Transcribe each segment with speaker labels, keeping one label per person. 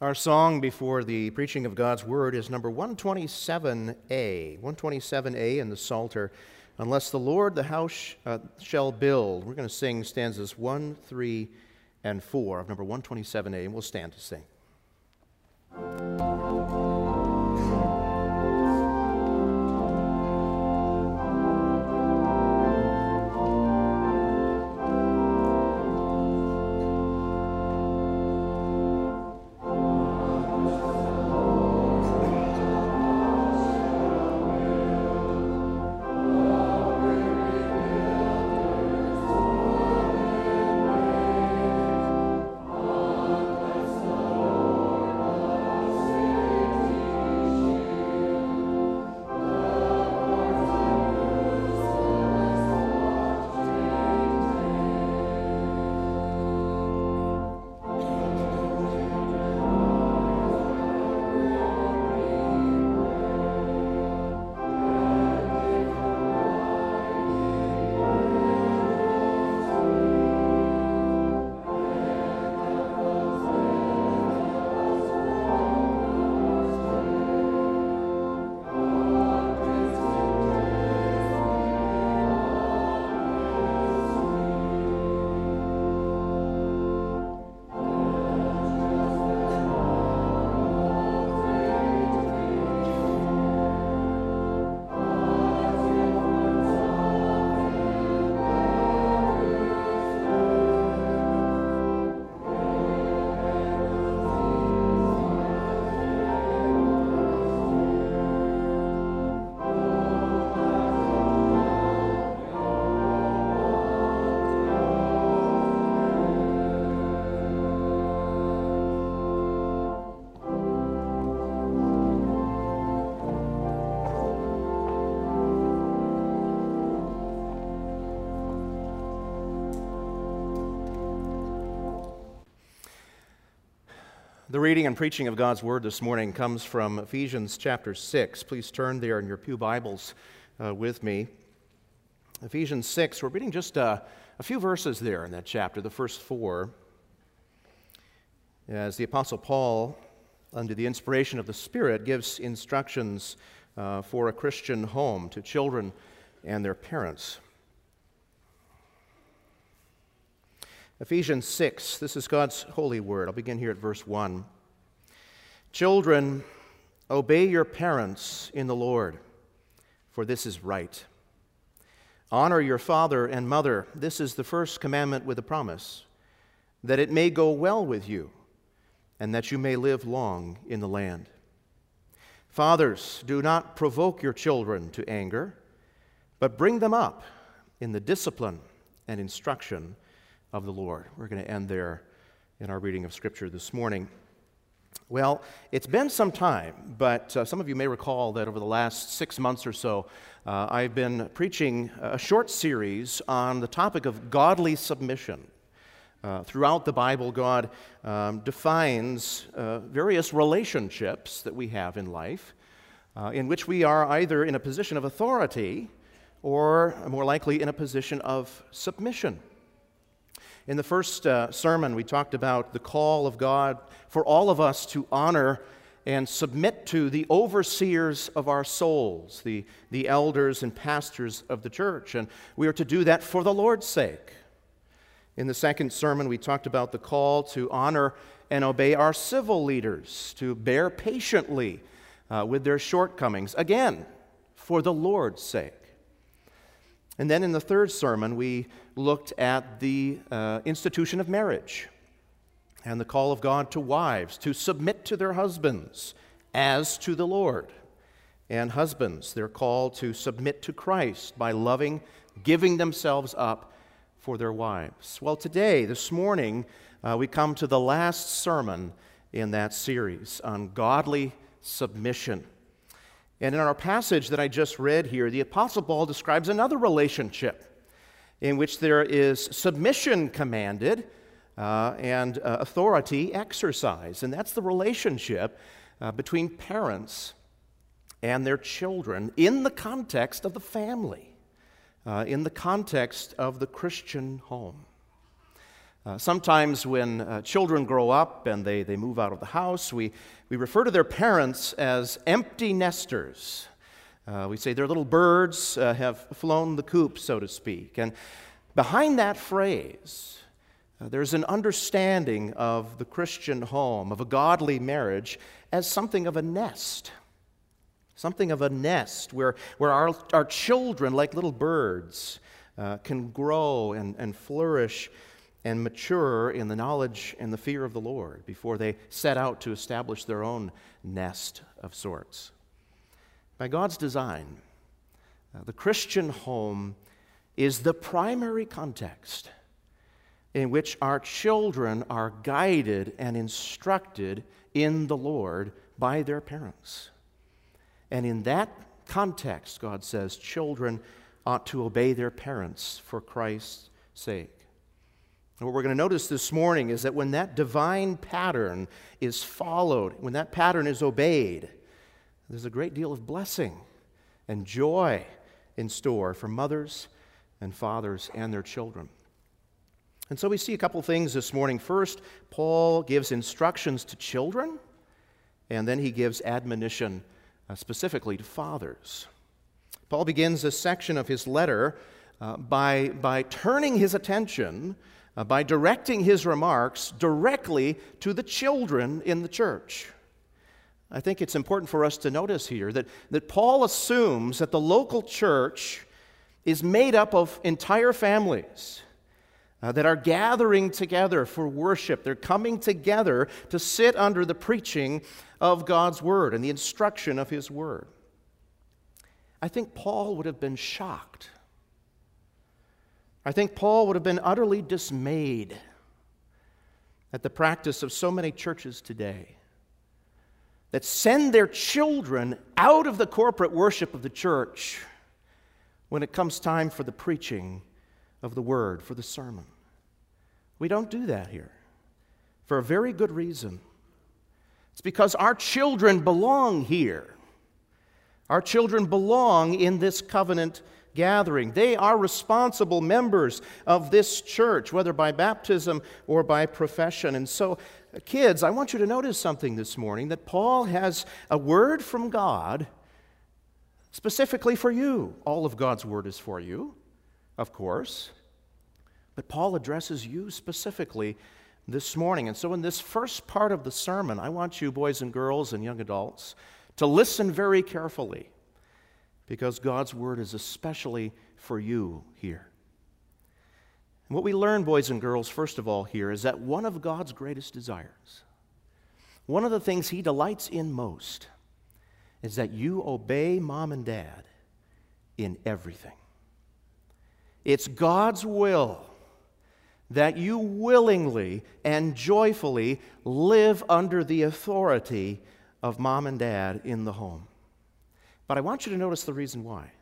Speaker 1: Our song before the preaching of God's word is number 127A. 127A in the Psalter. Unless the Lord the house uh, shall build. We're going to sing stanzas 1, 3, and 4 of number 127A, and we'll stand to sing. The reading and preaching of God's Word this morning comes from Ephesians chapter 6. Please turn there in your Pew Bibles uh, with me. Ephesians 6, we're reading just uh, a few verses there in that chapter, the first four. As the Apostle Paul, under the inspiration of the Spirit, gives instructions uh, for a Christian home to children and their parents. Ephesians 6, this is God's holy word. I'll begin here at verse 1. Children, obey your parents in the Lord, for this is right. Honor your father and mother. This is the first commandment with a promise, that it may go well with you, and that you may live long in the land. Fathers, do not provoke your children to anger, but bring them up in the discipline and instruction of the Lord. We're going to end there in our reading of Scripture this morning. Well, it's been some time, but uh, some of you may recall that over the last six months or so, uh, I've been preaching a short series on the topic of godly submission. Uh, throughout the Bible, God um, defines uh, various relationships that we have in life uh, in which we are either in a position of authority or, more likely, in a position of submission. In the first uh, sermon, we talked about the call of God for all of us to honor and submit to the overseers of our souls, the, the elders and pastors of the church. And we are to do that for the Lord's sake. In the second sermon, we talked about the call to honor and obey our civil leaders, to bear patiently uh, with their shortcomings, again, for the Lord's sake. And then in the third sermon, we looked at the uh, institution of marriage and the call of God to wives to submit to their husbands as to the Lord. And husbands, they're called to submit to Christ by loving, giving themselves up for their wives. Well, today, this morning, uh, we come to the last sermon in that series on godly submission. And in our passage that I just read here, the Apostle Paul describes another relationship in which there is submission commanded uh, and uh, authority exercised. And that's the relationship uh, between parents and their children in the context of the family, uh, in the context of the Christian home. Uh, sometimes when uh, children grow up and they, they move out of the house, we, we refer to their parents as empty nesters. Uh, we say their little birds uh, have flown the coop, so to speak. And behind that phrase, uh, there's an understanding of the Christian home, of a godly marriage, as something of a nest. Something of a nest where, where our, our children, like little birds, can grow and, and flourish and mature in the knowledge and the fear of the Lord before they set out to establish their own nest of sorts. By God's design, uh, the Christian home is the primary context in which our children are guided and instructed in the Lord by their parents. And in that context, God says, children ought to obey their parents for Christ's sake. And what we're going to notice this morning is that when that divine pattern is followed, when that pattern is obeyed, there's a great deal of blessing and joy in store for mothers and fathers and their children. And so we see a couple things this morning. First, Paul gives instructions to children, and then he gives admonition uh, specifically to fathers. Paul begins this section of his letter uh, by, by turning his attention, uh, by directing his remarks directly to the children in the church. I think it's important for us to notice here that, that Paul assumes that the local church is made up of entire families uh, that are gathering together for worship. They're coming together to sit under the preaching of God's word and the instruction of his word. I think Paul would have been shocked. I think Paul would have been utterly dismayed at the practice of so many churches today that send their children out of the corporate worship of the church when it comes time for the preaching of the word, for the sermon. We don't do that here for a very good reason. It's because our children belong here. Our children belong in this covenant gathering. They are responsible members of this church, whether by baptism or by profession. And so Kids, I want you to notice something this morning that Paul has a word from God specifically for you. All of God's word is for you, of course. But Paul addresses you specifically this morning. And so, in this first part of the sermon, I want you, boys and girls and young adults, to listen very carefully because God's word is especially for you here. And what we learn, boys and girls, first of all, here is that one of God's greatest desires, one of the things He delights in most, is that you obey mom and dad in everything. It's God's will that you willingly and joyfully live under the authority of mom and dad in the home. But I want you to notice the reason why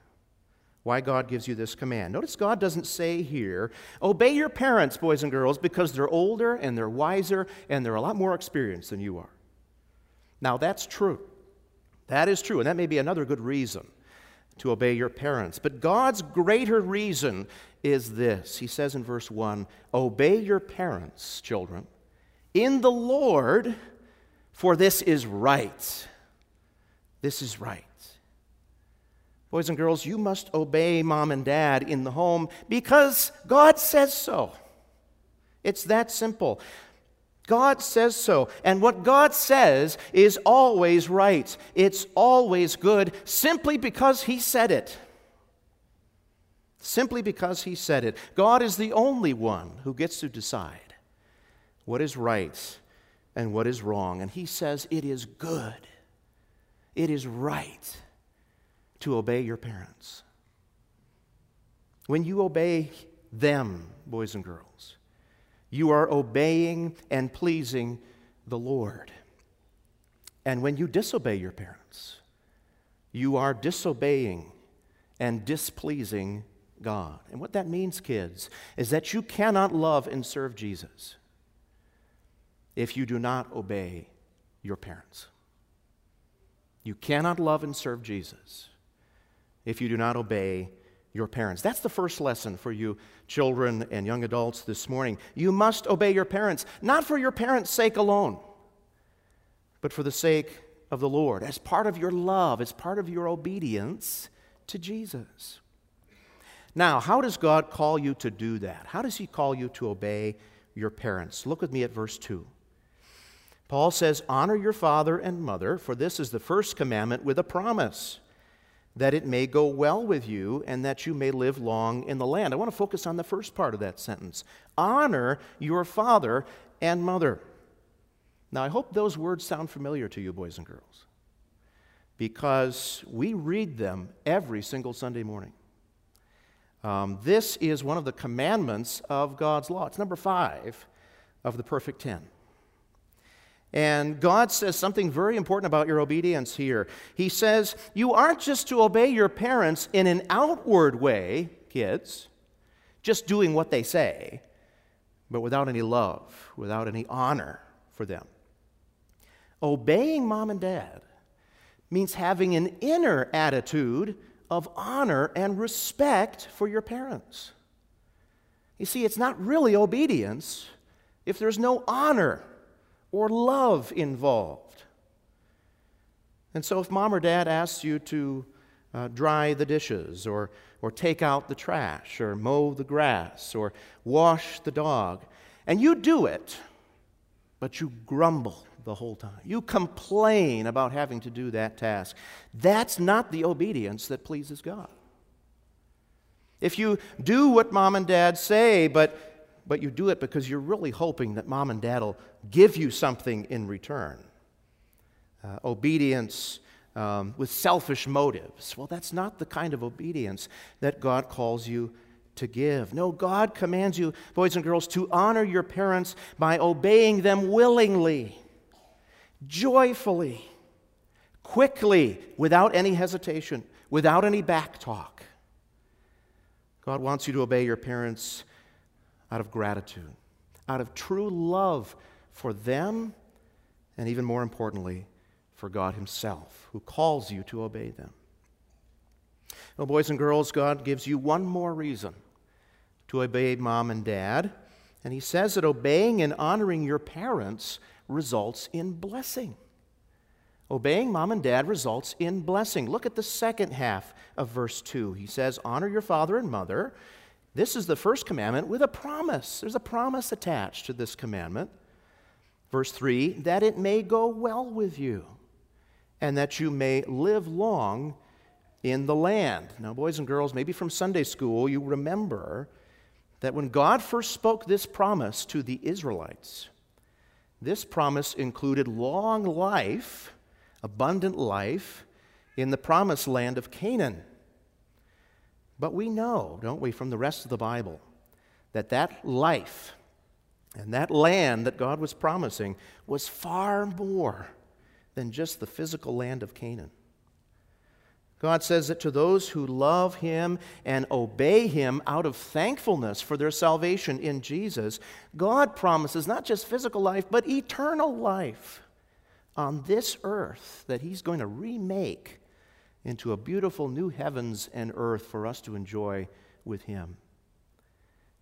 Speaker 1: why God gives you this command. Notice God doesn't say here, obey your parents, boys and girls, because they're older and they're wiser and they're a lot more experienced than you are. Now, that's true. That is true, and that may be another good reason to obey your parents. But God's greater reason is this He says in verse 1 Obey your parents, children, in the Lord, for this is right. This is right. Boys and girls, you must obey mom and dad in the home because God says so. It's that simple. God says so. And what God says is always right. It's always good simply because He said it. Simply because He said it. God is the only one who gets to decide what is right and what is wrong. And He says it is good, it is right to obey your parents. When you obey them, boys and girls, you are obeying and pleasing the Lord. And when you disobey your parents, you are disobeying and displeasing God. And what that means, kids, is that you cannot love and serve Jesus if you do not obey your parents. You cannot love and serve Jesus if you do not obey your parents. That's the first lesson for you children and young adults this morning. You must obey your parents, not for your parents' sake alone, but for the sake of the Lord, as part of your love, as part of your obedience to Jesus. Now, how does God call you to do that? How does He call you to obey your parents? Look with me at verse 2. Paul says, Honor your father and mother, for this is the first commandment with a promise, that it may go well with you and that you may live long in the land. I want to focus on the first part of that sentence. Honor your father and mother. Now, I hope those words sound familiar to you, boys and girls, because we read them every single Sunday morning. Um, this is one of the commandments of God's law. It's number five of the perfect ten. And God says something very important about your obedience here. He says, You aren't just to obey your parents in an outward way, kids, just doing what they say, but without any love, without any honor for them. Obeying mom and dad means having an inner attitude of honor and respect for your parents. You see, it's not really obedience if there's no honor or love involved. And so, if mom or dad asks you to uh, dry the dishes, or, or take out the trash, or mow the grass, or wash the dog, and you do it, but you grumble the whole time. You complain about having to do that task. That's not the obedience that pleases God. If you do what mom and dad say, but, but you do it because you're really hoping that mom and dad will give you something in return, uh, obedience um, with selfish motives, well, that's not the kind of obedience that God calls you to give. No, God commands you, boys and girls, to honor your parents by obeying them willingly joyfully, quickly, without any hesitation, without any back talk. God wants you to obey your parents out of gratitude, out of true love for them, and even more importantly, for God Himself, who calls you to obey them. Well, boys and girls, God gives you one more reason to obey mom and dad. And He says that obeying and honoring your parents results in blessing. Obeying mom and dad results in blessing. Look at the second half of verse 2. He says, Honor your father and mother. This is the first commandment with a promise. There's a promise attached to this commandment. Verse 3 that it may go well with you and that you may live long in the land. Now, boys and girls, maybe from Sunday school, you remember that when God first spoke this promise to the Israelites, this promise included long life, abundant life, in the promised land of Canaan. But we know, don't we, from the rest of the Bible, that that life and that land that God was promising was far more than just the physical land of Canaan. God says that to those who love Him and obey Him out of thankfulness for their salvation in Jesus, God promises not just physical life, but eternal life on this earth that He's going to remake into a beautiful new heavens and earth for us to enjoy with Him.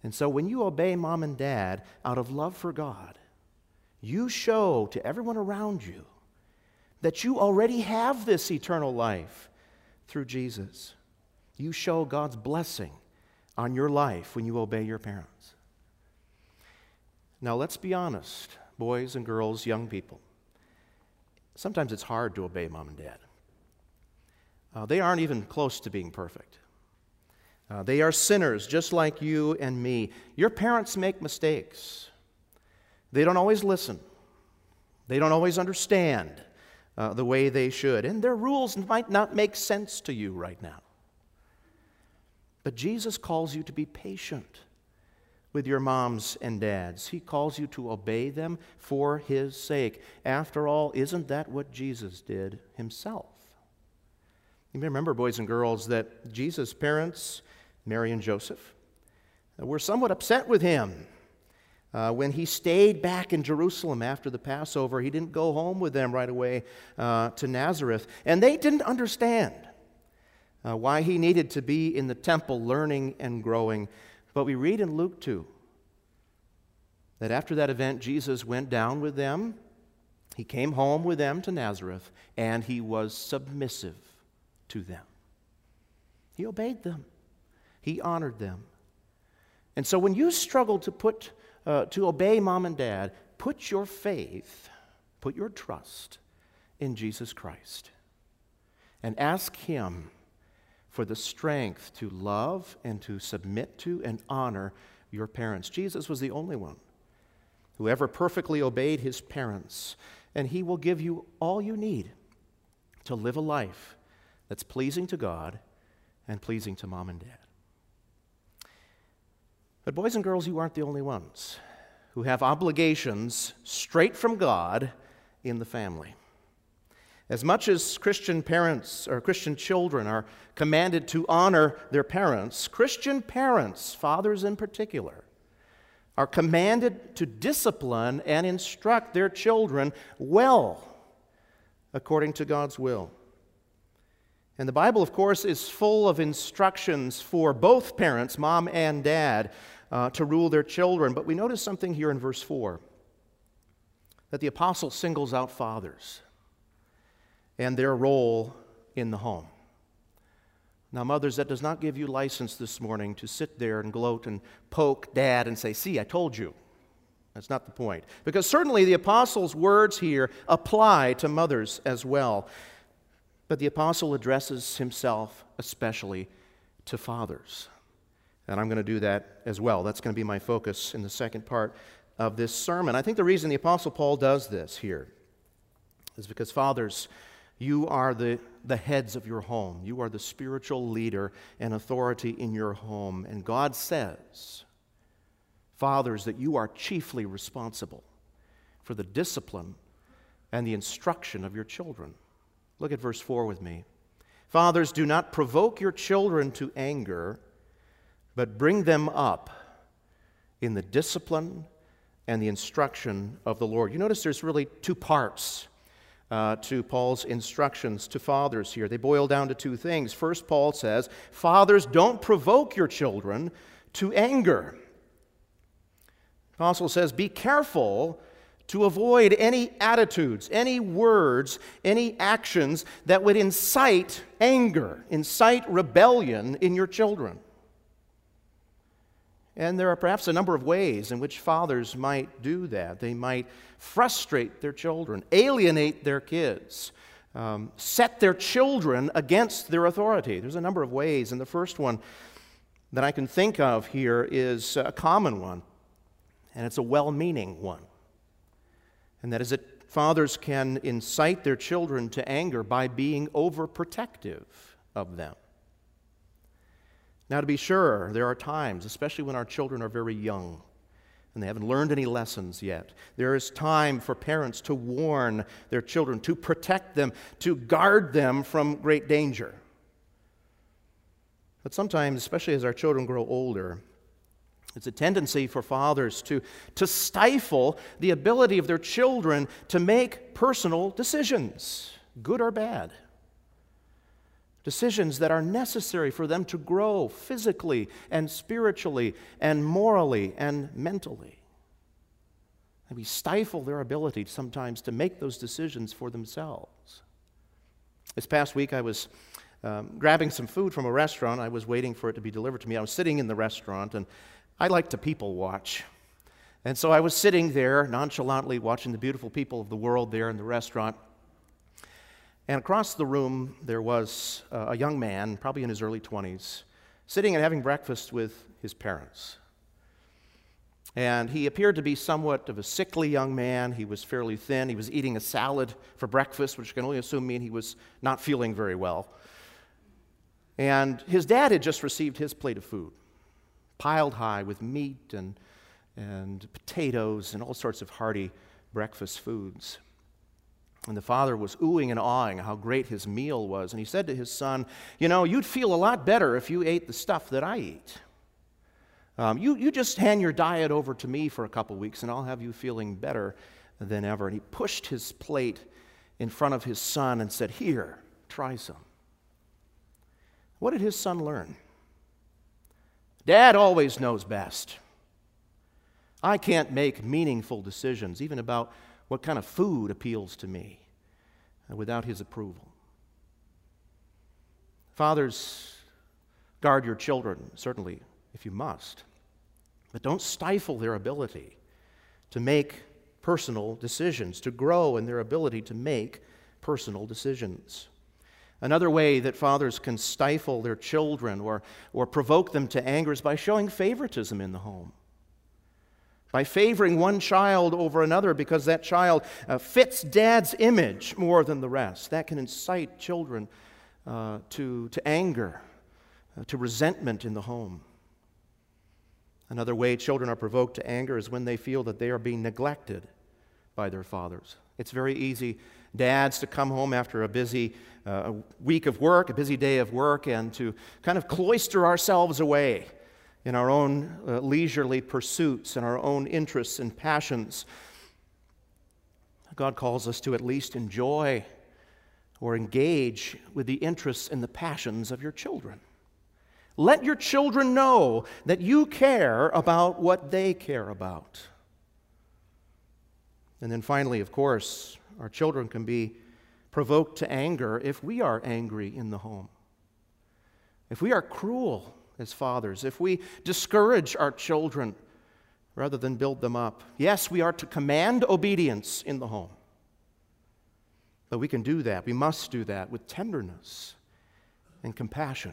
Speaker 1: And so when you obey mom and dad out of love for God, you show to everyone around you that you already have this eternal life through Jesus. You show God's blessing on your life when you obey your parents. Now, let's be honest, boys and girls, young people. Sometimes it's hard to obey mom and dad. Uh, they aren't even close to being perfect. Uh, they are sinners just like you and me. Your parents make mistakes. They don't always listen, they don't always understand uh, the way they should. And their rules might not make sense to you right now. But Jesus calls you to be patient with your moms and dads. He calls you to obey them for His sake. After all, isn't that what Jesus did Himself? You may remember, boys and girls, that Jesus' parents, Mary and Joseph, were somewhat upset with Him uh, when he stayed back in Jerusalem after the Passover, he didn't go home with them right away uh, to Nazareth. And they didn't understand uh, why he needed to be in the temple learning and growing. But we read in Luke 2 that after that event, Jesus went down with them. He came home with them to Nazareth, and he was submissive to them. He obeyed them, he honored them. And so when you struggle to put uh, to obey mom and dad, put your faith, put your trust in Jesus Christ. And ask him for the strength to love and to submit to and honor your parents. Jesus was the only one who ever perfectly obeyed his parents, and he will give you all you need to live a life that's pleasing to God and pleasing to mom and dad. But, boys and girls, you aren't the only ones who have obligations straight from God in the family. As much as Christian parents or Christian children are commanded to honor their parents, Christian parents, fathers in particular, are commanded to discipline and instruct their children well according to God's will. And the Bible, of course, is full of instructions for both parents, mom and dad, uh, to rule their children. But we notice something here in verse 4 that the apostle singles out fathers and their role in the home. Now, mothers, that does not give you license this morning to sit there and gloat and poke dad and say, See, I told you. That's not the point. Because certainly the apostle's words here apply to mothers as well. But the apostle addresses himself especially to fathers. And I'm going to do that as well. That's going to be my focus in the second part of this sermon. I think the reason the apostle Paul does this here is because fathers you are the, the heads of your home. You are the spiritual leader and authority in your home. And God says, fathers, that you are chiefly responsible for the discipline and the instruction of your children. Look at verse 4 with me. Fathers, do not provoke your children to anger, but bring them up in the discipline and the instruction of the Lord. You notice there's really two parts uh, to Paul's instructions to fathers here. They boil down to two things. First, Paul says, Fathers, don't provoke your children to anger. The apostle says, Be careful to avoid any attitudes, any words, any actions that would incite anger, incite rebellion in your children. And there are perhaps a number of ways in which fathers might do that. They might frustrate their children, alienate their kids, um, set their children against their authority. There's a number of ways. And the first one that I can think of here is a common one, and it's a well meaning one. And that is that fathers can incite their children to anger by being overprotective of them. Now, to be sure, there are times, especially when our children are very young and they haven't learned any lessons yet, there is time for parents to warn their children, to protect them, to guard them from great danger. But sometimes, especially as our children grow older, it's a tendency for fathers to, to stifle the ability of their children to make personal decisions, good or bad decisions that are necessary for them to grow physically and spiritually and morally and mentally. And we stifle their ability sometimes to make those decisions for themselves. This past week, I was um, grabbing some food from a restaurant. I was waiting for it to be delivered to me. I was sitting in the restaurant, and I like to people watch. And so I was sitting there nonchalantly watching the beautiful people of the world there in the restaurant. And across the room, there was a young man, probably in his early 20s, sitting and having breakfast with his parents. And he appeared to be somewhat of a sickly young man. He was fairly thin. He was eating a salad for breakfast, which can only assume mean he was not feeling very well. And his dad had just received his plate of food, piled high with meat and, and potatoes and all sorts of hearty breakfast foods. And the father was oohing and awing how great his meal was. And he said to his son, You know, you'd feel a lot better if you ate the stuff that I eat. Um, you, you just hand your diet over to me for a couple weeks, and I'll have you feeling better than ever. And he pushed his plate in front of his son and said, Here, try some. What did his son learn? Dad always knows best. I can't make meaningful decisions, even about what kind of food appeals to me, uh, without his approval. Fathers, guard your children, certainly, if you must, but don't stifle their ability to make personal decisions, to grow in their ability to make personal decisions. Another way that fathers can stifle their children or, or provoke them to anger is by showing favoritism in the home. By favoring one child over another because that child uh, fits dad's image more than the rest. That can incite children uh, to, to anger, uh, to resentment in the home. Another way children are provoked to anger is when they feel that they are being neglected by their fathers. It's very easy, dads, to come home after a busy uh, week of work, a busy day of work, and to kind of cloister ourselves away in our own uh, leisurely pursuits and our own interests and passions. God calls us to at least enjoy or engage with the interests and the passions of your children. Let your children know that you care about what they care about. And then finally, of course, our children can be provoked to anger if we are angry in the home. If we are cruel as fathers, if we discourage our children rather than build them up. Yes, we are to command obedience in the home. But we can do that. We must do that with tenderness and compassion.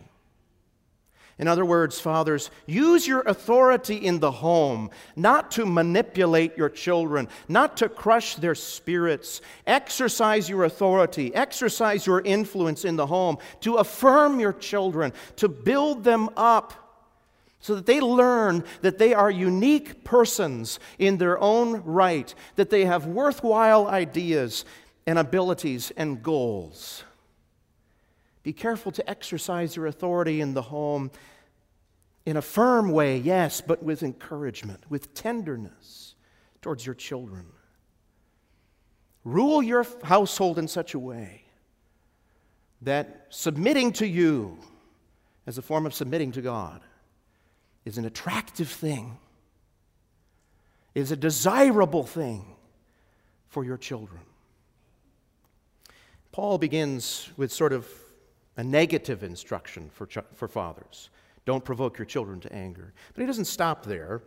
Speaker 1: In other words, fathers, use your authority in the home not to manipulate your children, not to crush their spirits. Exercise your authority, exercise your influence in the home to affirm your children, to build them up so that they learn that they are unique persons in their own right, that they have worthwhile ideas and abilities and goals. Be careful to exercise your authority in the home in a firm way, yes, but with encouragement, with tenderness towards your children. Rule your household in such a way that submitting to you as a form of submitting to God is an attractive thing, is a desirable thing for your children. Paul begins with sort of a negative instruction for, ch- for fathers. Don't provoke your children to anger. But he doesn't stop there.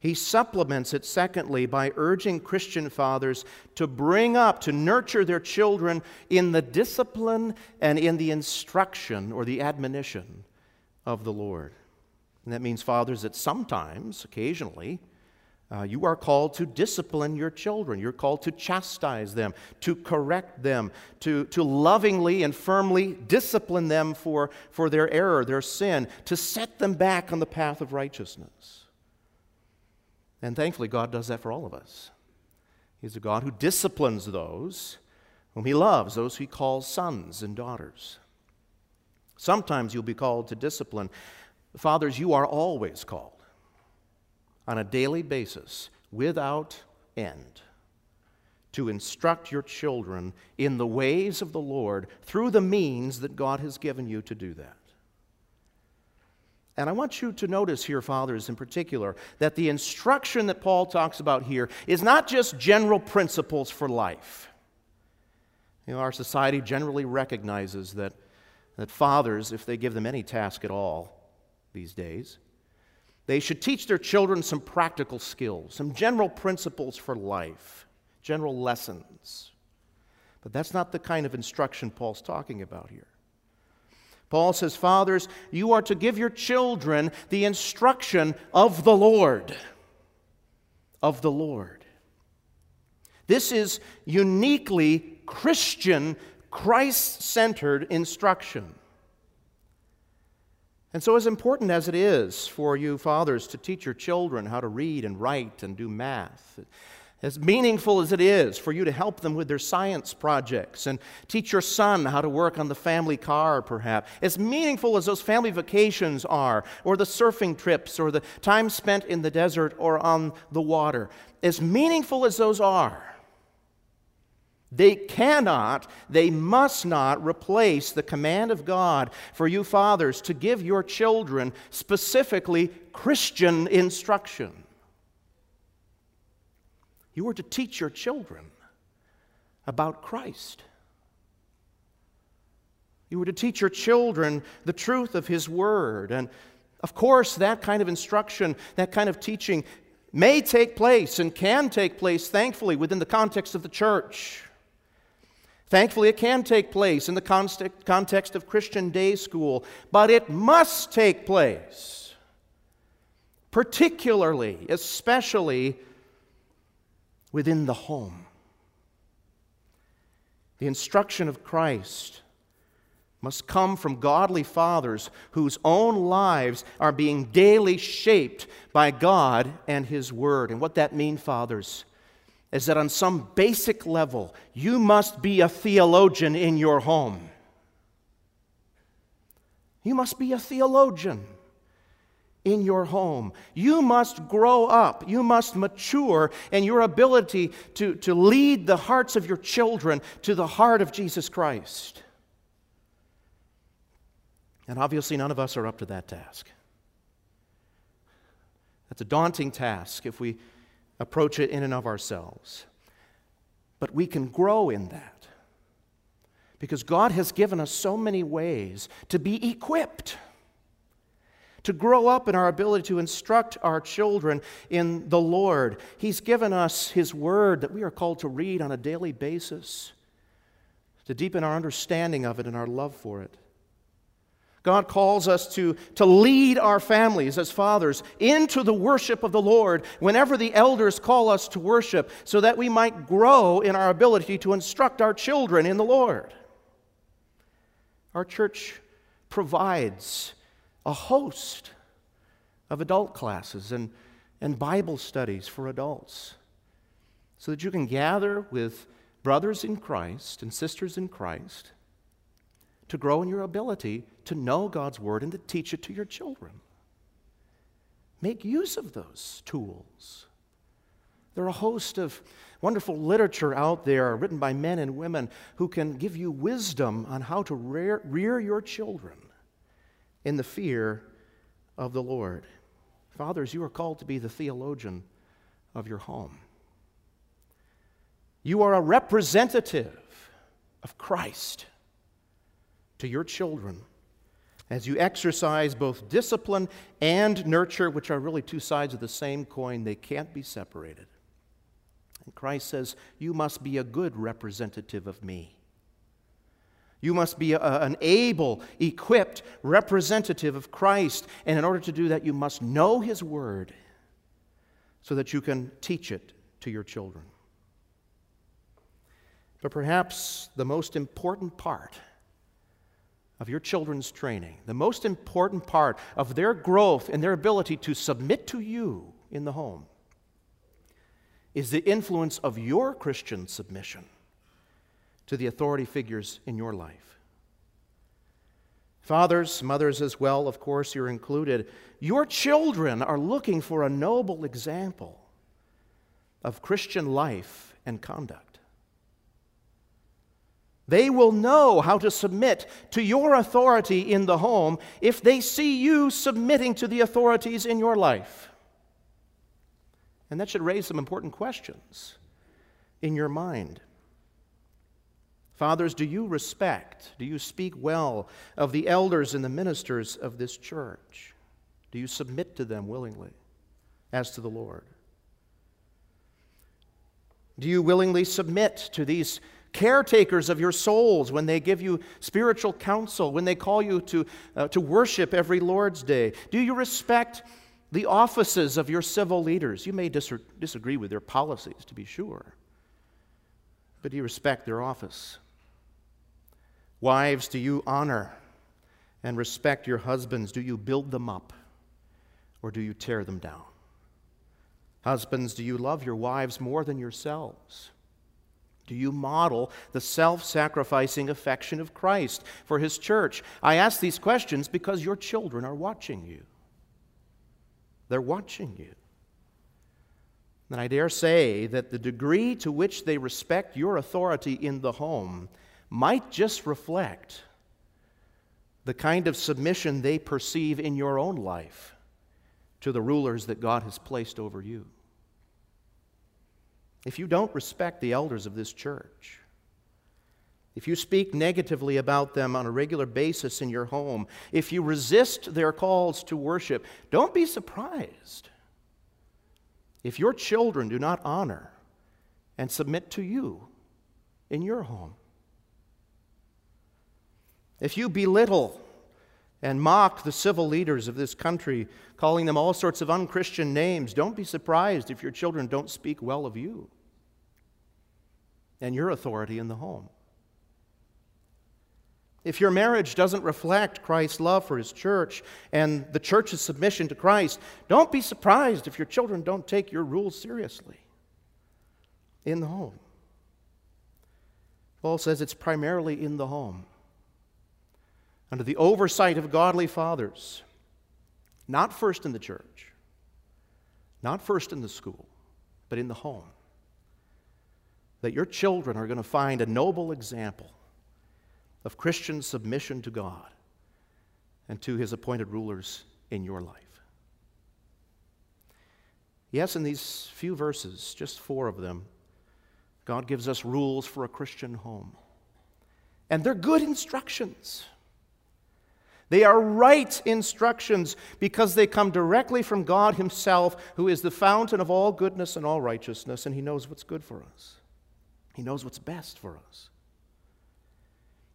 Speaker 1: He supplements it, secondly, by urging Christian fathers to bring up, to nurture their children in the discipline and in the instruction or the admonition of the Lord. And that means, fathers, that sometimes, occasionally, uh, you are called to discipline your children. You're called to chastise them, to correct them, to, to lovingly and firmly discipline them for, for their error, their sin, to set them back on the path of righteousness. And thankfully, God does that for all of us. He's a God who disciplines those whom He loves, those He calls sons and daughters. Sometimes you'll be called to discipline. Fathers, you are always called on a daily basis without end to instruct your children in the ways of the Lord through the means that God has given you to do that. And I want you to notice here, fathers in particular, that the instruction that Paul talks about here is not just general principles for life. You know, our society generally recognizes that, that fathers, if they give them any task at all these days, they should teach their children some practical skills, some general principles for life, general lessons. But that's not the kind of instruction Paul's talking about here. Paul says, Fathers, you are to give your children the instruction of the Lord. Of the Lord. This is uniquely Christian, Christ centered instruction. And so, as important as it is for you fathers to teach your children how to read and write and do math, as meaningful as it is for you to help them with their science projects and teach your son how to work on the family car, perhaps, as meaningful as those family vacations are, or the surfing trips, or the time spent in the desert or on the water, as meaningful as those are, They cannot, they must not replace the command of God for you fathers to give your children specifically Christian instruction. You are to teach your children about Christ. You were to teach your children the truth of His Word. And of course, that kind of instruction, that kind of teaching may take place and can take place, thankfully, within the context of the church. Thankfully, it can take place in the context of Christian day school, but it must take place, particularly, especially within the home. The instruction of Christ must come from godly fathers whose own lives are being daily shaped by God and His Word. And what that means, fathers, is that on some basic level, you must be a theologian in your home. You must be a theologian in your home. You must grow up. You must mature in your ability to, to lead the hearts of your children to the heart of Jesus Christ. And obviously, none of us are up to that task. That's a daunting task if we approach it in and of ourselves. But we can grow in that because God has given us so many ways to be equipped, to grow up in our ability to instruct our children in the Lord. He's given us His Word that we are called to read on a daily basis, to deepen our understanding of it and our love for it. God calls us to, to lead our families as fathers into the worship of the Lord whenever the elders call us to worship, so that we might grow in our ability to instruct our children in the Lord. Our church provides a host of adult classes and, and Bible studies for adults so that you can gather with brothers in Christ and sisters in Christ to grow in your ability to know God's Word and to teach it to your children. Make use of those tools. There are a host of wonderful literature out there written by men and women who can give you wisdom on how to rear, rear your children in the fear of the Lord. Fathers, you are called to be the theologian of your home. You are a representative of Christ to your children as you exercise both discipline and nurture, which are really two sides of the same coin, they can't be separated. And Christ says, You must be a good representative of me. You must be a, an able, equipped representative of Christ. And in order to do that, you must know His Word so that you can teach it to your children. But perhaps the most important part of your children's training, the most important part of their growth and their ability to submit to you in the home, is the influence of your Christian submission to the authority figures in your life. Fathers, mothers as well, of course, you're included. Your children are looking for a noble example of Christian life and conduct. They will know how to submit to your authority in the home if they see you submitting to the authorities in your life. And that should raise some important questions in your mind. Fathers, do you respect, do you speak well of the elders and the ministers of this church? Do you submit to them willingly as to the Lord? Do you willingly submit to these caretakers of your souls when they give you spiritual counsel, when they call you to, uh, to worship every Lord's Day? Do you respect the offices of your civil leaders? You may dis- disagree with their policies, to be sure, but do you respect their office? Wives, do you honor and respect your husbands? Do you build them up or do you tear them down? Husbands, do you love your wives more than yourselves? Do you model the self sacrificing affection of Christ for his church? I ask these questions because your children are watching you. They're watching you. And I dare say that the degree to which they respect your authority in the home might just reflect the kind of submission they perceive in your own life to the rulers that God has placed over you. If you don't respect the elders of this church, if you speak negatively about them on a regular basis in your home, if you resist their calls to worship, don't be surprised if your children do not honor and submit to you in your home. If you belittle and mock the civil leaders of this country, calling them all sorts of unchristian names, don't be surprised if your children don't speak well of you and your authority in the home. If your marriage doesn't reflect Christ's love for his church and the church's submission to Christ, don't be surprised if your children don't take your rules seriously in the home. Paul says it's primarily in the home, under the oversight of godly fathers, not first in the church, not first in the school, but in the home, that your children are going to find a noble example of Christian submission to God and to his appointed rulers in your life. Yes, in these few verses, just four of them, God gives us rules for a Christian home. And they're good instructions. They are right instructions because they come directly from God Himself, who is the fountain of all goodness and all righteousness, and He knows what's good for us. He knows what's best for us.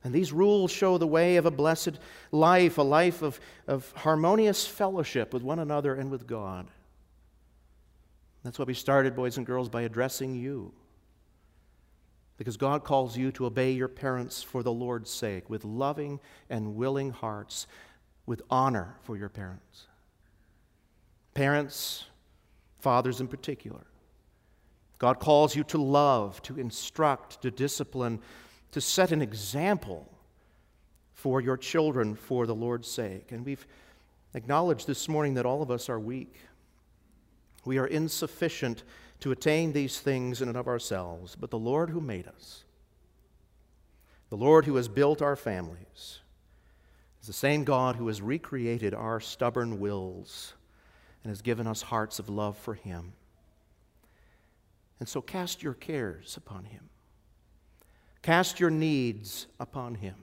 Speaker 1: And these rules show the way of a blessed life, a life of, of harmonious fellowship with one another and with God. That's why we started, boys and girls, by addressing you. Because God calls you to obey your parents for the Lord's sake, with loving and willing hearts, with honor for your parents. Parents, fathers in particular. God calls you to love, to instruct, to discipline, to set an example for your children for the Lord's sake. And we've acknowledged this morning that all of us are weak. We are insufficient to attain these things in and of ourselves, but the Lord who made us, the Lord who has built our families, is the same God who has recreated our stubborn wills and has given us hearts of love for Him. And so cast your cares upon Him. Cast your needs upon Him.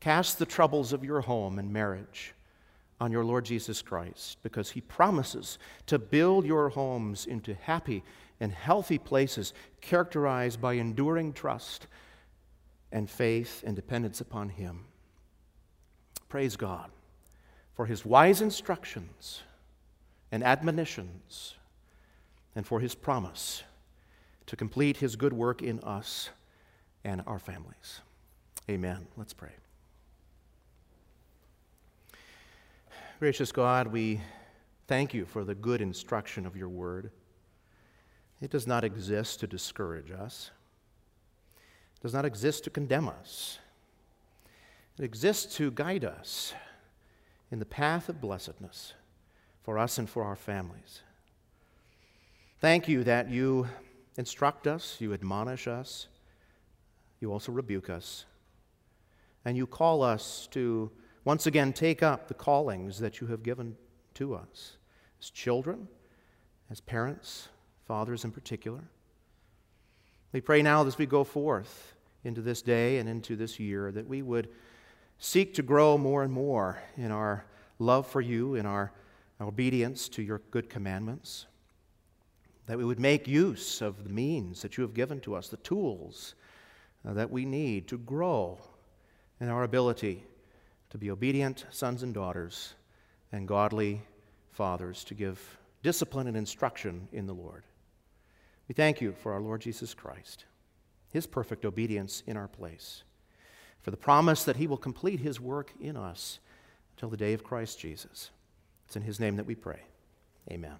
Speaker 1: Cast the troubles of your home and marriage on your Lord Jesus Christ because He promises to build your homes into happy and healthy places characterized by enduring trust and faith and dependence upon Him. Praise God for His wise instructions and admonitions and for His promise to complete His good work in us and our families. Amen. Let's pray. Gracious God, we thank you for the good instruction of your word. It does not exist to discourage us, it does not exist to condemn us. It exists to guide us in the path of blessedness for us and for our families. Thank you that you instruct us, you admonish us, you also rebuke us. And you call us to once again take up the callings that you have given to us as children, as parents, fathers in particular. We pray now as we go forth into this day and into this year that we would seek to grow more and more in our love for you, in our obedience to your good commandments, that we would make use of the means that you have given to us, the tools uh, that we need to grow in our ability to be obedient sons and daughters and godly fathers to give discipline and instruction in the Lord. We thank you for our Lord Jesus Christ, his perfect obedience in our place, for the promise that he will complete his work in us until the day of Christ Jesus. It's in his name that we pray. Amen.